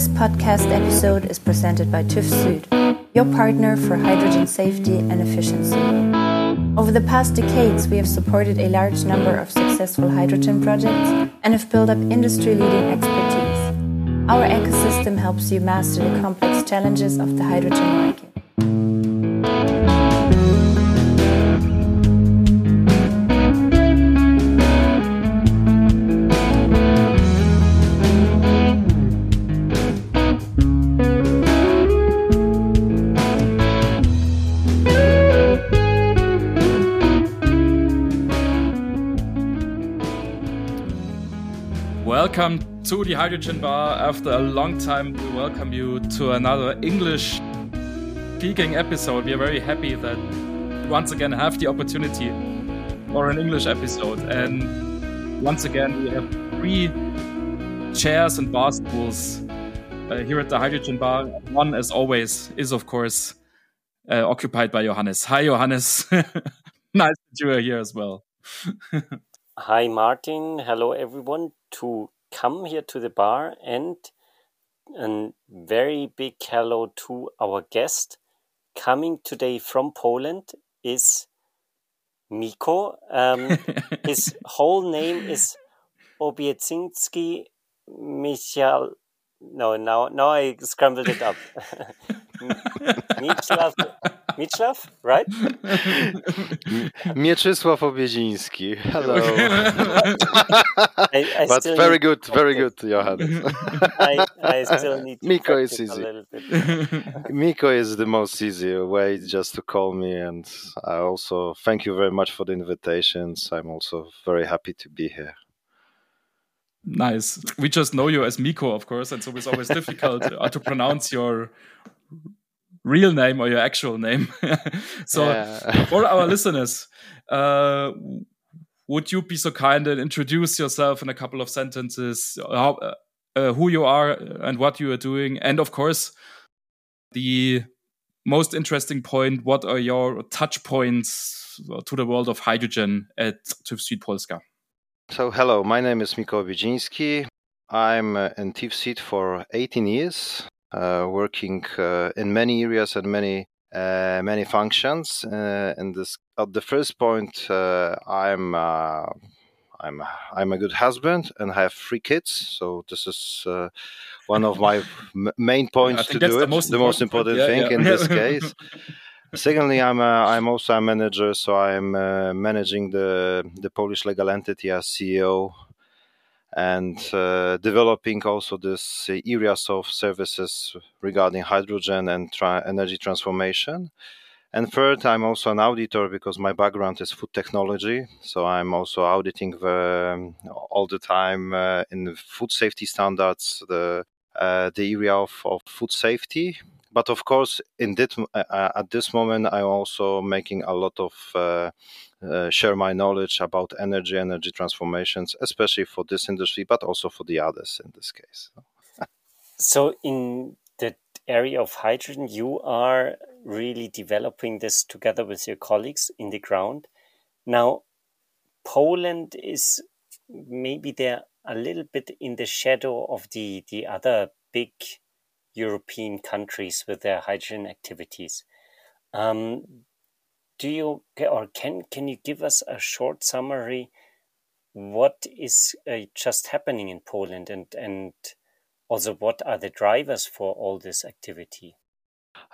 This podcast episode is presented by TÜV Süd, your partner for hydrogen safety and efficiency. Over the past decades, we have supported a large number of successful hydrogen projects and have built up industry leading expertise. Our ecosystem helps you master the complex challenges of the hydrogen market. To the Hydrogen Bar. After a long time, we welcome you to another English speaking episode. We are very happy that once again have the opportunity for an English episode. And once again, we have three chairs and bar stools uh, here at the Hydrogen Bar. One, as always, is of course uh, occupied by Johannes. Hi, Johannes. nice that you are here as well. Hi, Martin. Hello, everyone. To come here to the bar and a very big hello to our guest coming today from Poland is Miko. Um, his whole name is Obiecinski Michal. No, now now I scrambled it up. Mieczlaw, Mieczlaw, right? Mieczysław Obiedziński. Hello. I, I but very good, very good, Johannes. I, I still need to Miko is easy. a little bit. Miko is the most easy way just to call me, and I also thank you very much for the invitations. I'm also very happy to be here. Nice. We just know you as Miko, of course, and so it's always difficult uh, to pronounce your real name or your actual name. so, Yeah. for our listeners, uh, would you be so kind and introduce yourself in a couple of sentences, how, uh, uh, who you are and what you are doing, and of course, the most interesting point: what are your touch points to the world of hydrogen at TÜV Süd Polska? So, hello, my name is Miko Obiedziński. I'm uh, in TÜV Süd for 18 years, uh, working uh, in many areas and many uh, many functions. Uh, and this, at the first point, uh, I'm uh, I'm I'm a good husband and I have three kids. So this is uh, one of my main points to do the it. most the most important important point. Yeah, thing yeah. in this case. Secondly, I'm a, I'm also a manager, so I'm uh, managing the the Polish legal entity as CEO, and uh, developing also this uh, areas of services regarding hydrogen and tra- energy transformation. And third, I'm also an auditor because my background is food technology, so I'm also auditing the, um, all the time uh, in food safety standards, the uh, the area of, of food safety but of course in this, uh, at this moment i'm also making a lot of uh, uh, share my knowledge about energy energy transformations especially for this industry but also for the others in this case So, in the area of hydrogen, you are really developing this together with your colleagues in the ground. Now, Poland is maybe there a little bit in the shadow of the, the other big European countries with their hydrogen activities. Um, do you or can can you give us a short summary? What is uh, just happening in Poland, and and also what are the drivers for all this activity?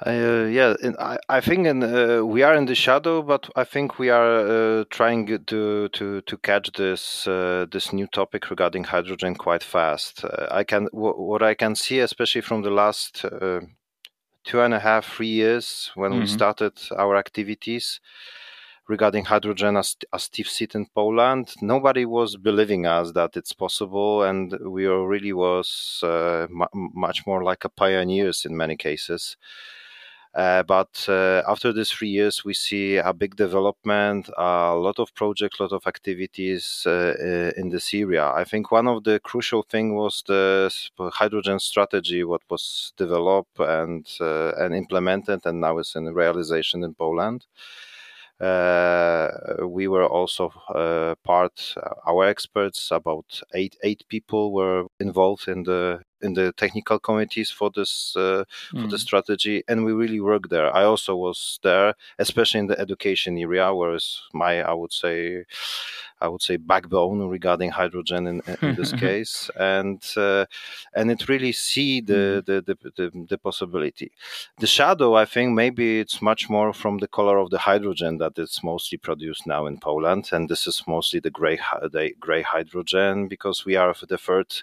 Uh, yeah, I, I think in, uh, we are in the shadow, but I think we are uh, trying to to to catch this uh, this new topic regarding hydrogen quite fast. Uh, I can w- what I can see, especially from the last uh, two and a half three years when we Mhm. started our activities regarding hydrogen as as TÜV Süd in Poland, nobody was believing us that it's possible, and we really was uh, mu- much more like a pioneers in many cases. Uh, but uh, after these three years, we see a big development, a lot of projects, a lot of activities uh, uh, in this area. I think one of the crucial thing was the hydrogen strategy, what was developed and uh, and implemented, and now is in realization in Poland. We were also part, our experts, about eight eight people were involved in the in the technical committees for this uh, mm. for the strategy, and we really work there. I also was there, especially in the education area, whereas my I would say I would say backbone regarding hydrogen in, in this case, and uh, and it really see the, mm. the the, the the possibility. The shadow, I think, maybe it's much more from the color of the hydrogen that it's mostly produced now in Poland, and this is mostly the gray the gray hydrogen because we are the third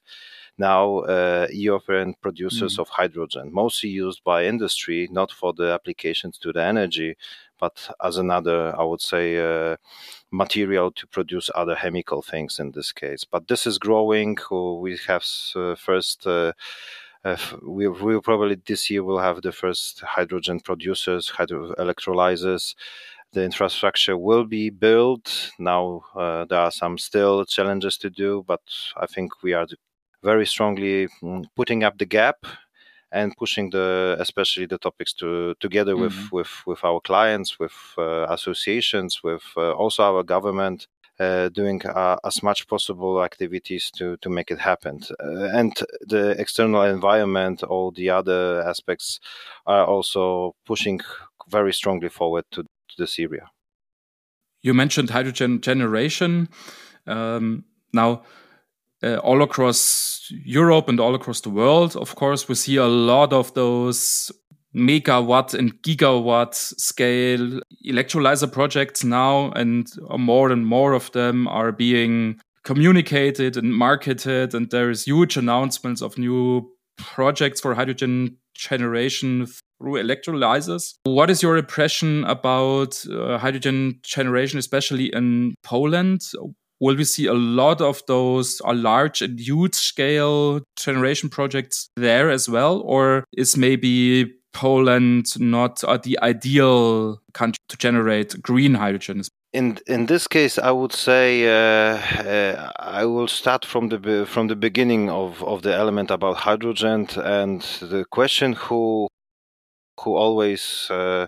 now uh, European producers mm. of hydrogen, mostly used by industry, not for the applications to the energy, but as another, I would say, uh, material to produce other chemical things in this case. But this is growing. We have uh, first. Uh, uh, we will probably this year will have the first hydrogen producers, hydro electrolyzers. The infrastructure will be built. Now uh, there are some still challenges to do, but I think we are very strongly mm, putting up the gap and pushing the especially the topics to together mm-hmm. with with with our clients with uh, associations with uh, also our government uh, doing uh, as much possible activities to to make it happen. Uh, and the external environment all the other aspects are also pushing very strongly forward to, to this area you mentioned hydrogen generation. Um, now uh, all across Europe and all across the world. Of course, we see a lot of those megawatt and gigawatt scale electrolyzer projects now, and more and more of them are being communicated and marketed. And there is huge announcements of new projects for hydrogen generation through electrolyzers. What is your impression about uh, hydrogen generation, especially in Poland? Will we see a lot of those large and huge scale generation projects there as well? Or is maybe Poland not uh, the ideal country to generate green hydrogen? In in this case, I would say uh, uh, I will start from the from the beginning of, of the element about hydrogen and the question who who always uh,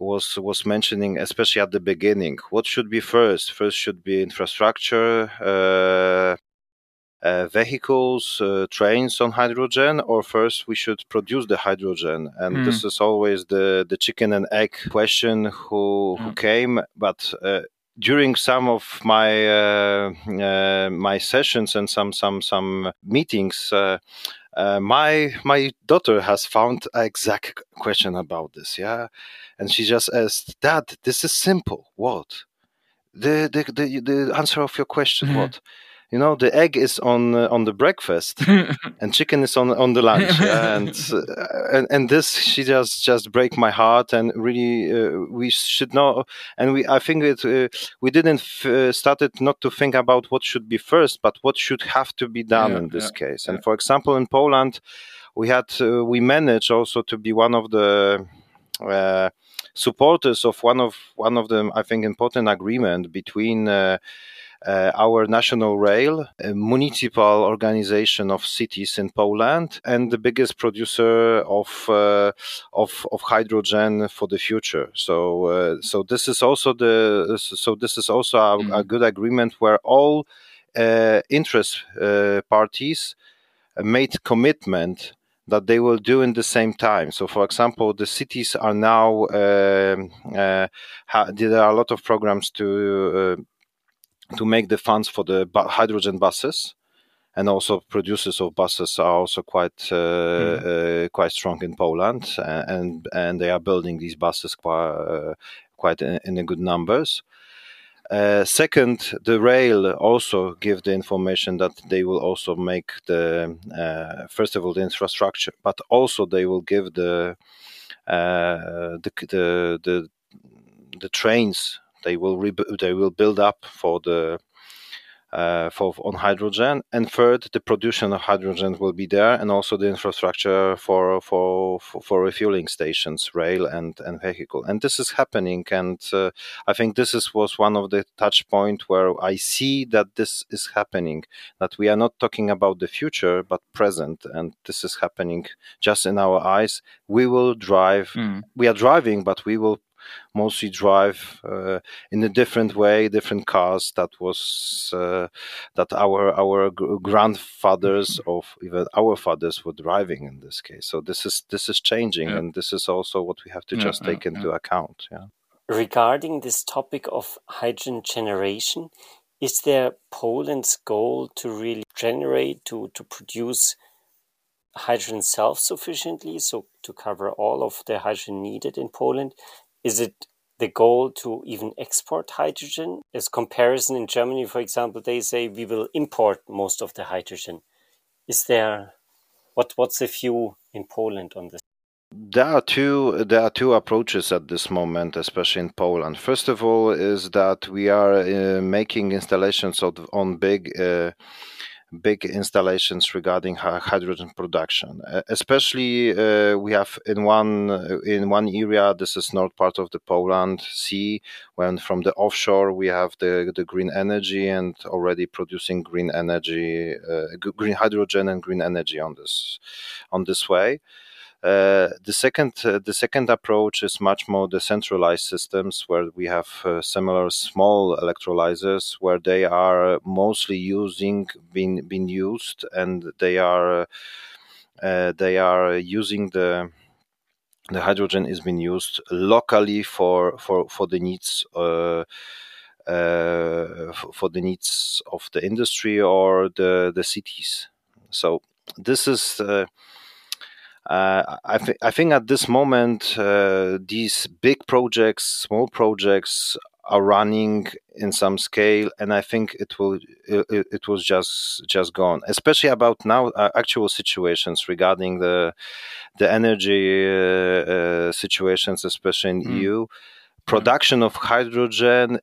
was was mentioning, especially at the beginning. What should be first? First should be infrastructure, uh, uh, vehicles, uh, trains on hydrogen, or first we should produce the hydrogen? And mm. this is always the the chicken and egg question. Who mm. who came? But uh, during some of my uh, uh, my sessions and some some some meetings, uh, my my daughter has found an exact question about this yeah? And she just asked dad this is simple. What? The the the, the answer of your question mm-hmm. what you know the egg is on uh, on the breakfast and chicken is on on the lunch and, uh, and and this she just just break my heart and really uh, we should know and we i think it uh, we didn't f- uh, started not to think about what should be first but what should have to be done yeah, in this yeah, case. And for example in poland we had uh, we managed also to be one of the supporters of one of one of the i think important agreement between uh, our national rail, a municipal organization of cities in Poland, and the biggest producer of uh, of, of hydrogen for the future. So uh, so this is also the so this is also a, mm-hmm. a good agreement where all uh, interest uh, parties made commitment that they will do in the same time. So, for example, the cities are now uh, uh, ha- there are a lot of programs to uh, to make the funds for the hydrogen buses and also producers of buses are also quite uh, mm. uh, quite strong in Poland, and and they are building these buses quite uh, quite in, in good numbers. Uh, second, the rail also give the information that they will also make the uh, first of all the infrastructure, but also they will give the uh, the, the the the trains they will they will build up for the uh, for on hydrogen, and third, the production of hydrogen will be there, and also the infrastructure for for for, for refueling stations, rail and and vehicle, and this is happening, and uh, I think this is was one of the touch point where I see that this is happening, that we are not talking about the future but present, and this is happening just in our eyes. We will drive, mm. we are driving, but we will mostly drive uh, in a different way, different cars that was uh, that our our grandfathers or even our fathers were driving in this case. So this is this is changing, yeah. and this is also what we have to yeah, just take yeah, into account. Yeah. Regarding this topic of hydrogen generation, is there Poland's goal to really generate to to produce hydrogen self-sufficiently, so to cover all of the hydrogen needed in Poland? Is it the goal to even export hydrogen? As comparison in Germany, for example, they say we will import most of the hydrogen. Is there what what's the view in Poland on this? There are two there are two approaches at this moment, especially in Poland. First of all, is that we are uh, making installations of, on big uh, big installations regarding hydrogen production. Uh, especially, uh, we have in one in one area. This is north part of the Poland Sea. When from the offshore, we have the the green energy and already producing green energy, uh, green hydrogen and green energy on this on this way. Uh, the second uh, the second approach is much more decentralized systems where we have uh, similar small electrolyzers where they are mostly using being being used and they are they are using the the hydrogen is being used locally for for for the needs uh, uh, for the needs of the industry or the the cities. So this is uh, I, th- I think at this moment, uh, these big projects, small projects are running in some scale, and I think it will it, it was just just gone. Especially about now uh, actual situations regarding the the energy uh, uh, situations, especially in mm. EU. Production of hydrogen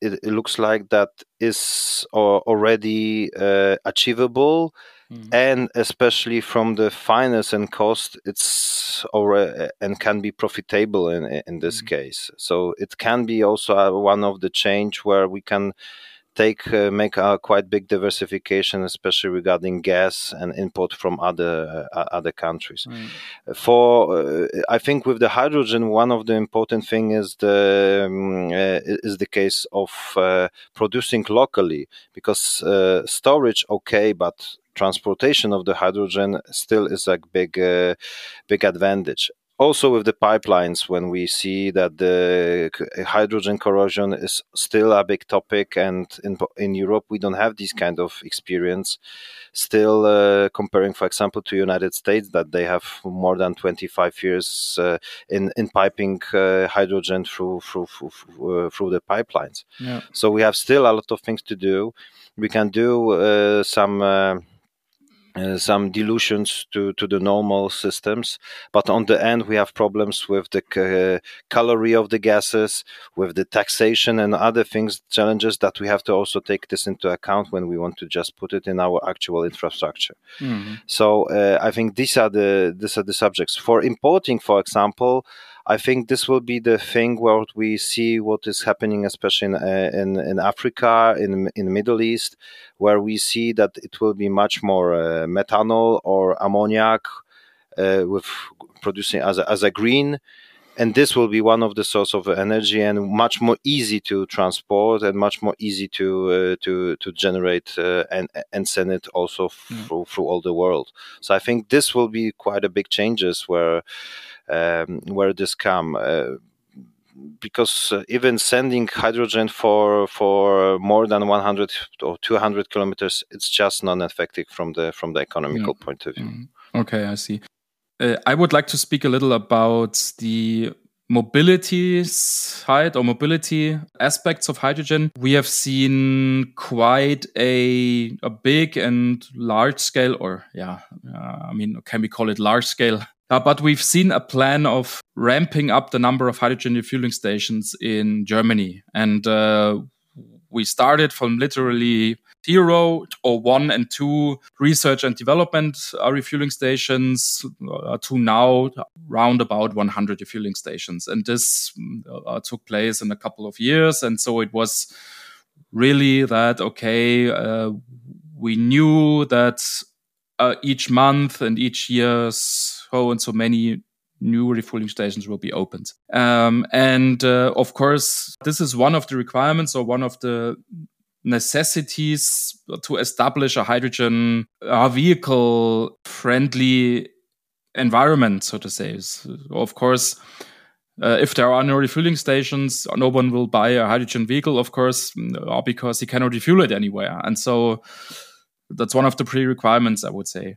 it, it, looks like that is already uh, achievable mm. and especially from the finance and cost it's already and can be profitable in in this mm. case so it can be also one of the change where we can take uh, make a quite big diversification, especially regarding gas and import from other uh, other countries. Mm. For uh, I think with the hydrogen, one of the important thing is the um, uh, is the case of uh, producing locally because uh, storage okay, but transportation of the hydrogen still is a big big advantage. Also with the pipelines when we see that the hydrogen corrosion is still a big topic and in, in europe we don't have this kind of experience still uh, comparing for example to united states that they have more than 25 years uh, in in piping uh, hydrogen through through through, uh, through the pipelines. Yeah. so we have still a lot of things to do. We can do uh, some uh, some dilutions to, to the normal systems. But on the end, we have problems with the uh, calorie of the gases, with the taxation and other things, challenges that we have to also take this into account when we want to just put it in our actual infrastructure. Mm-hmm. So uh, I think these are the these are the subjects for importing, for example. I think this will be the thing where we see what is happening, especially in uh, in, in, Africa, in in the Middle East, where we see that it will be much more uh, methanol or ammoniac uh, with producing as a, as a green and this will be one of the source of energy and much more easy to transport and much more easy to uh, to to generate uh, and and send it also mm. through, through all the world so i think this will be quite a big changes where um, where this come uh, because uh, even sending hydrogen for for more than 100 or 200 kilometers it's just non-effective from the from the economical yeah. point of view mm. okay i see uh, I would like to speak a little about the mobility side or mobility aspects of hydrogen. We have seen quite a, a big and large scale, or yeah, uh, I mean, can we call it large scale? Uh, but we've seen a plan of ramping up the number of hydrogen refueling stations in Germany. And uh, we started from literally zero or one and two research and development uh, refueling stations uh, to now round about 100 refueling stations. And this uh, took place in a couple of years. And so it was really that, okay, uh, we knew that uh, each month and each year so and so many new refueling stations will be opened. Um, and uh, of course, this is one of the requirements or one of the necessities to establish a hydrogen uh, vehicle friendly environment, so to say. So of course, uh, if there are no refueling stations, no one will buy a hydrogen vehicle, of course, uh, because he cannot refuel it anywhere. And so that's one of the pre-requirements, I would say.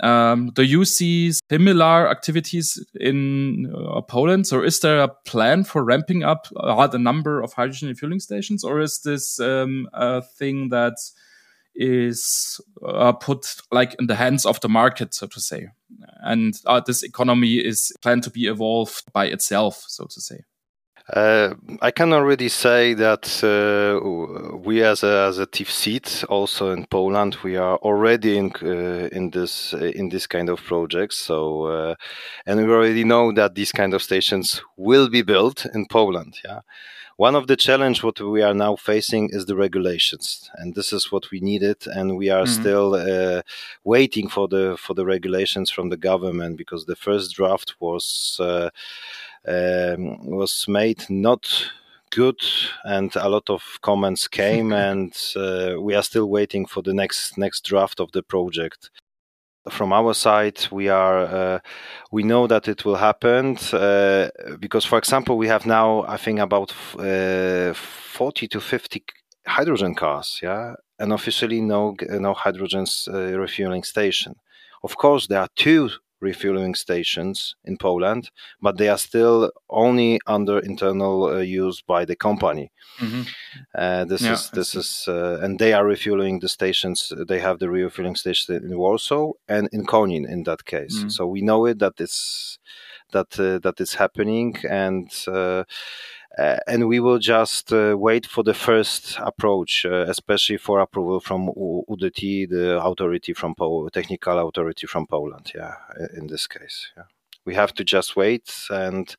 Um, do you see similar activities in uh, Poland? or is there a plan for ramping up uh, the number of hydrogen refueling stations, or is this um, a thing that is uh, put like in the hands of the market, so to say, and uh, this economy is planned to be evolved by itself, so to say? Uh, I can already say that uh, we, as a as a TÜV Süd, also in Poland, we are already in uh, in this uh, in this kind of projects. So, uh, and we already know that these kind of stations will be built in Poland. Yeah. One of the challenge what we are now facing is the regulations, and this is what we needed, and we are mm-hmm. still uh, waiting for the for the regulations from the government because the first draft was um, was made not good and a lot of comments came and uh, we are still waiting for the next next draft of the project. From our side we are uh, we know that it will happen uh, because for example we have now i think about uh, 40 to 50 hydrogen cars yeah? And officially no no hydrogen uh, refueling station. Of course there are two refueling stations in Poland, but they are still only under internal uh, use by the company. Mm-hmm. Uh, this yeah, is this is uh, and they are refueling the stations. They have the refueling station in Warsaw and in Konin in that case. Mm-hmm. So we know it that it's that uh, that is happening and. Uh, and we will just uh, wait for the first approach, uh, especially for approval from UDT, the authority from po- technical authority from Poland. Yeah, in this case, yeah. we have to just wait, and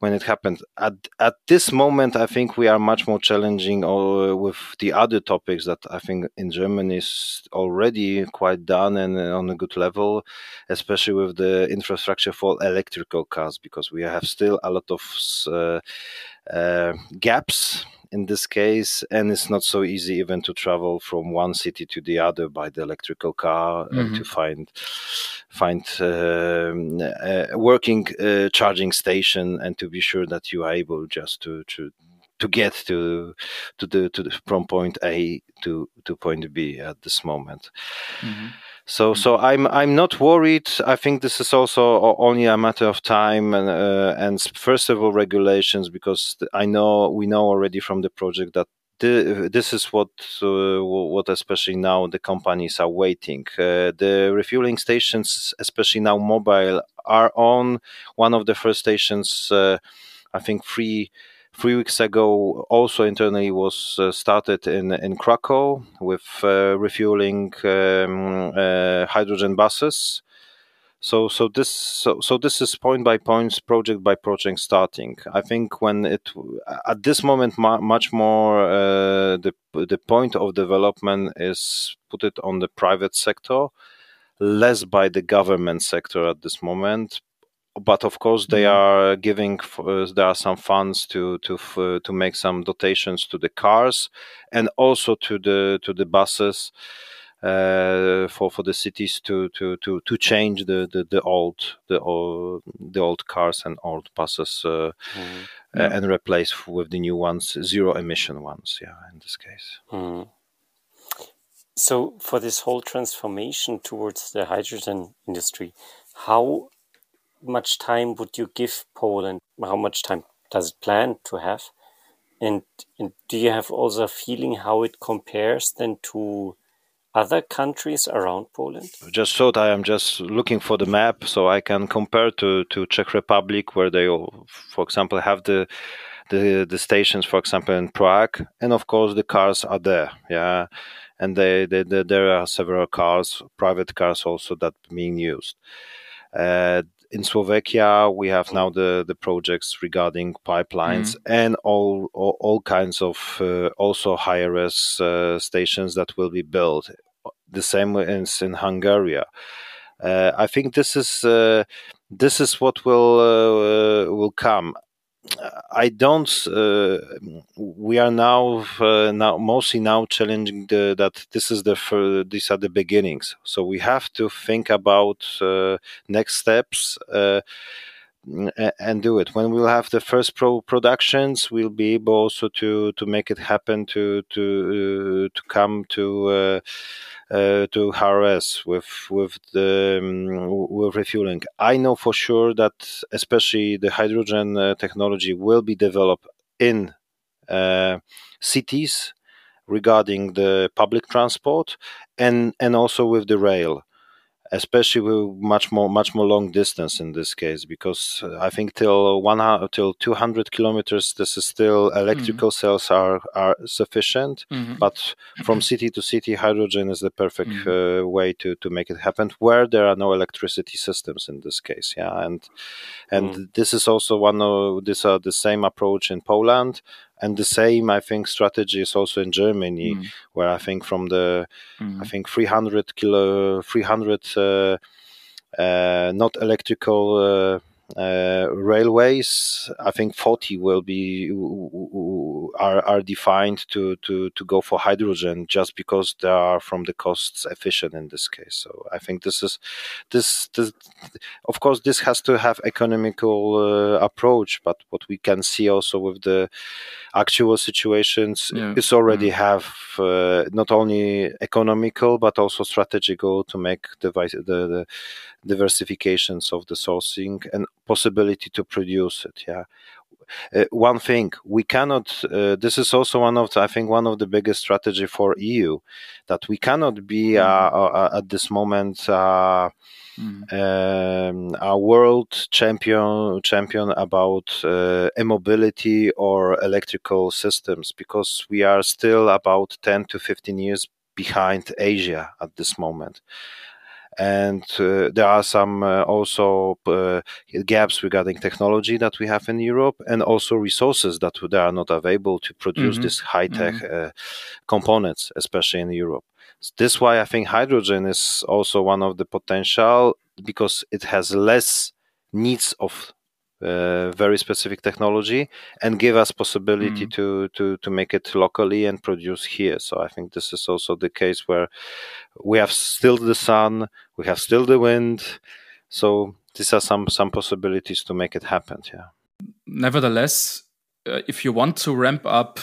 when it happens, at at this moment, I think we are much more challenging uh, with the other topics that I think in Germany is already quite done and on a good level, especially with the infrastructure for electrical cars, because we have still a lot of uh, uh, gaps in this case, and it's not so easy even to travel from one city to the other by the electrical car mm-hmm. and to find find uh, a working uh, charging station and to be sure that you are able just to to to get to to the to the from point A to to point B at this moment. Mm-hmm. So, so I'm I'm not worried. I think this is also only a matter of time and uh, and first of all regulations because I know we know already from the project that this is what uh, what especially now the companies are waiting. Uh, the refueling stations, especially now mobile, are on one of the first stations. Uh, I think three three weeks ago also internally was uh, started in in Krakow with uh, refueling um, uh, hydrogen buses. So so this so, so this is point by point, project by project starting. I think when it at this moment much more uh, the the point of development is put it on the private sector, less by the government sector at this moment but of course they mm-hmm. are giving uh, there are some funds to to uh, to make some dotations to the cars and also to the to the buses uh, for for the cities to to to to change the the, the old the old the old cars and old buses uh, mm. yeah. and replace with the new ones zero emission ones yeah in this case mm. so for this whole transformation towards the hydrogen industry how much time would you give Poland? How much time does it plan to have? And, and do you have also a feeling how it compares then to other countries around Poland? Just thought I am just looking for the map so I can compare to, to Czech Republic where they, for example, have the the the stations, for example, in Prague, and of course the cars are there. Yeah, and they, they, they there are several cars, private cars also that being used. Uh, in Slovakia, we have now the, the projects regarding pipelines mm. and all, all, all kinds of uh, also higher res uh, stations that will be built. The same is in Hungary. Uh, I think this is uh, this is what will uh, will come. I don't. Uh, we are now uh, now mostly now challenging the, that this is the for, these are the beginnings. So we have to think about uh, next steps and do it. When we'll have the first pro productions, we'll be able also to to make it happen to to to come to uh, to HRS with with the um, with refueling. I know for sure that especially the hydrogen uh, technology will be developed in uh, cities regarding the public transport and and also with the rail especially with much more much more long distance in this case because uh, I think till one till 200 kilometers this is still electrical mm-hmm. cells are are sufficient mm-hmm. but from city to city hydrogen is the perfect mm-hmm. uh, way to to make it happen where there are no electricity systems in this case yeah and and mm. this is also one of these are the same approach in Poland and the same i think strategy is also in germany mm. where i think from the mm. i think 300 kilo 300 uh, uh, not electrical uh, uh, railways, I think 40 will be are, are defined to, to, to go for hydrogen just because they are from the costs efficient in this case. So I think this is this, this of course this has to have economical uh, approach, but what we can see also with the actual situations yeah. is already yeah. have uh, not only economical but also strategical to make the, the, the diversifications of the sourcing and possibility to produce it yeah uh, one thing we cannot uh, this is also one of the, i think one of the biggest strategy for eu that we cannot be uh, mm. uh at this moment mm. um, a world champion champion about uh, e-mobility or electrical systems because we are still about 10 to 15 years behind asia at this moment and uh, there are some uh, also uh, gaps regarding technology that we have in Europe, and also resources that they are not available to produce mm-hmm. these high tech mm-hmm. components, especially in Europe. This is why I think hydrogen is also one of the potential because it has less needs of uh, very specific technology and give us possibility mm. to, to to make it locally and produce here. So i think this is also the case where we have still the sun we have still the wind. So these are some some possibilities to make it happen yeah. Nevertheless uh, if you want to ramp up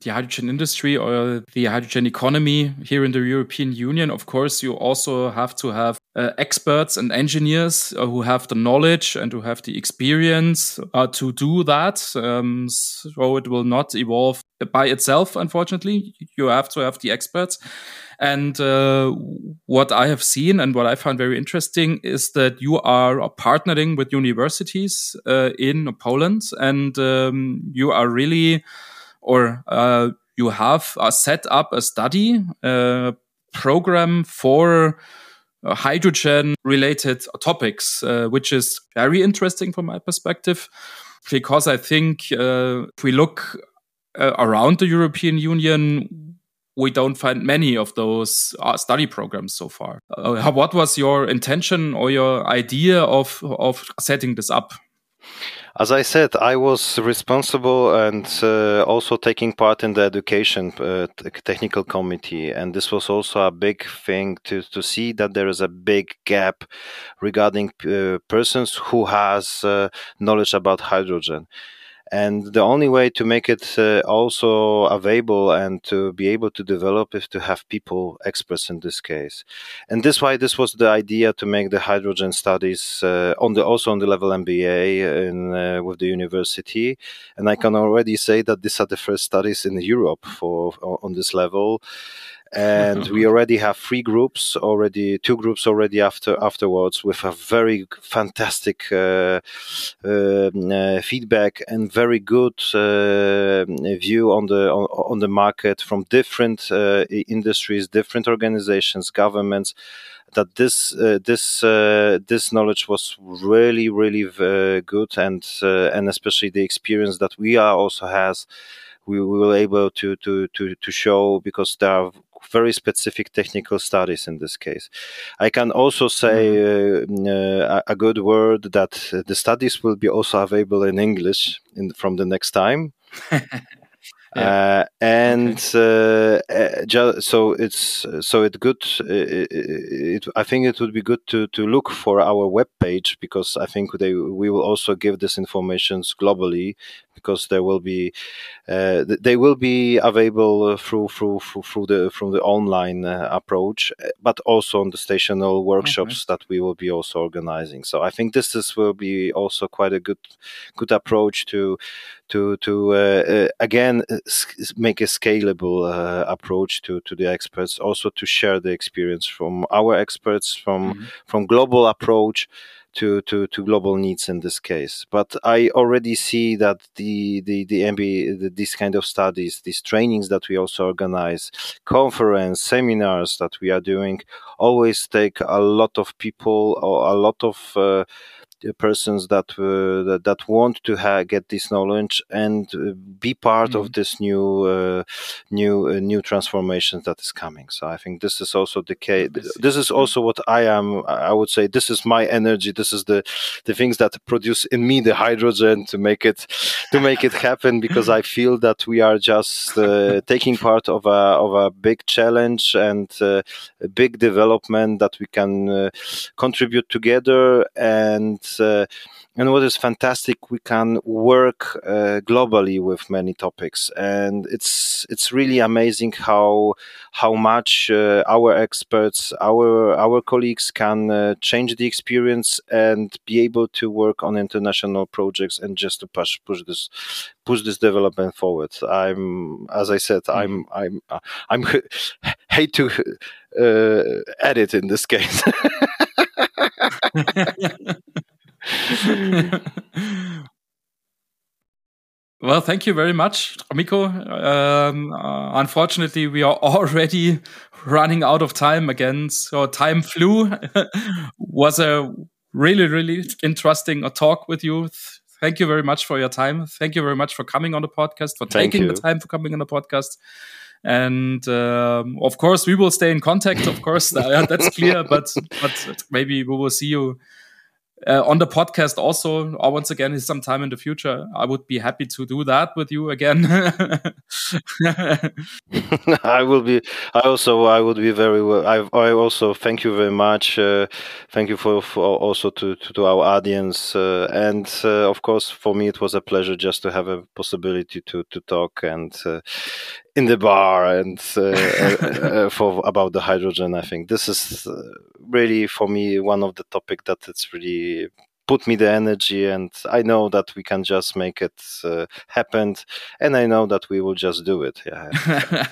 the hydrogen industry or the hydrogen economy here in the European Union, of course, you also have to have uh, experts and engineers uh, who have the knowledge and who have the experience uh, to do that. Um, so it will not evolve by itself, unfortunately. You have to have the experts. And uh, what I have seen and what I found very interesting is that you are partnering with universities uh, in Poland and um, you are really or uh, you have uh, set up a study uh, program for uh, hydrogen related topics, uh, which is very interesting from my perspective, because I think if we look around the European Union, we don't find many of those study programs so far. what was your intention or your idea of of setting this up? As I said, I was responsible and uh, also taking part in the education uh, technical committee, and this was also a big thing to to see that there is a big gap regarding uh, persons who has uh, knowledge about hydrogen and the only way to make it uh, also available and to be able to develop is to have people experts in this case. And this why this was the idea to make the hydrogen studies uh, on the also on the level mba in uh, with the university. And i can already say that these are the first studies in europe for on this level and we already have three groups already two groups already after afterwards with a very fantastic uh, um, uh, feedback and very good uh, view on the on, on, the market from different uh, industries different organizations governments that this uh, this uh, this knowledge was really really good and and especially the experience that we are also has we, we were able to, to, to, to show because there are very specific technical studies in this case. I can also say mm-hmm. uh, a good word that the studies will be also available in English in, from the next time. Uh, and okay. uh, uh so it's so it's good. It, it, I think it would be good to, to look for our web page because I think they we will also give this information globally because there will be uh, they will be available through through through, through the from the online uh, approach, but also on the stational workshops mm-hmm. that we will be also organizing. So I think this is will be also quite a good good approach to to to uh, uh, again make a scalable uh, approach to to the experts also to share the experience from our experts from mm-hmm. from global approach to, to, to global needs in this case. But I already see that the the the MBA, the, these kind of studies, these trainings that we also organize, conference, seminars that we are doing, always take a lot of people or a lot of uh, persons that, uh, that, that want to ha- get this knowledge and uh, be part mm-hmm. of this new uh, new uh, new transformation that is coming. So I think this is also the case. This is also what I am. I would say this is my energy. This is the the things that produce in me the hydrogen to make it to make it happen because I feel that we are just uh, taking part of a of a big challenge and uh, a big development that we can contribute together and uh, and what is fantastic, we can work uh, globally with many topics, and it's it's really amazing how how much uh, our experts, our our colleagues can uh, change the experience and be able to work on international projects and just to push push this push this development forward. I'm, as I said, I'm I'm I'm hate to uh, edit in this case. well, thank you very much, Miko. Um, uh, unfortunately, we are already running out of time again. So time flew. Was a really, really interesting uh, talk with you. Thank you very much for your time. Thank you very much for coming on the podcast, for Thank taking you. the time for coming on the podcast. And um, of course, we will stay in contact. Of course, that's clear. But but maybe we will see you uh, on the podcast also or once again sometime in the future. I would be happy to do that with you again. I will be i also i would be very well i, I also thank you very much uh, thank you for, for also to, to, to our audience uh, and uh, of course for me it was a pleasure just to have a possibility to to talk and uh, in the bar and uh, uh, uh, for about the hydrogen. I think this is really for me one of the topic that it's really put me the energy and i know that we can just make it uh, happen and i know that we will just do it yeah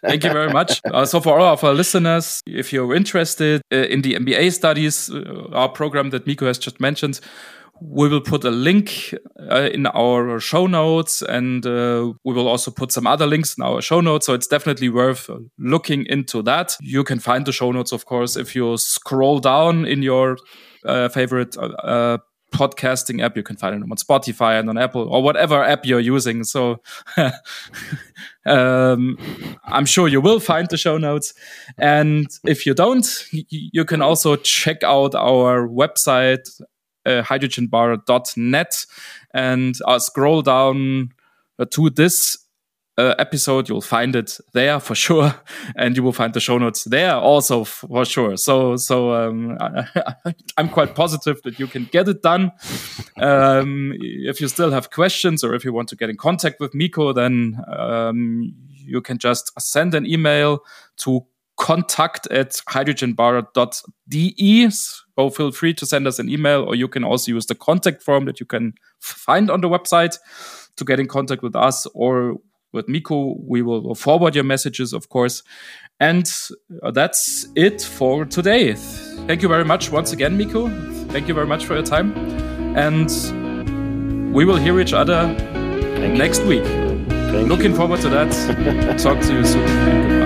thank you very much uh, so for all of our listeners if you're interested in the mba studies our program that miko has just mentioned we will put a link uh, in our show notes and uh, we will also put some other links in our show notes. So it's definitely worth looking into that. You can find the show notes, of course, if you scroll down in your uh, favorite uh, uh, podcasting app. You can find it on Spotify and on Apple or whatever app you're using. So um, I'm sure you will find the show notes. And if you don't, you can also check out our website uh, hydrogenbar.net and I'll scroll down uh, to this uh, episode. You'll find it there for sure, and you will find the show notes there also for sure. So, so um, I, am quite positive that you can get it done. Um, if you still have questions or if you want to get in contact with Miko, then um, you can just send an email to contact at hydrogenbar.de. So feel free to send us an email, or you can also use the contact form that you can find on the website to get in contact with us or with Miko. We will forward your messages, of course. And uh, that's it for today. Thank you very much once again, Miko. Thank you very much for your time. And we will hear each other Thank next you. week. Thank Looking you. forward to that. Talk to you soon.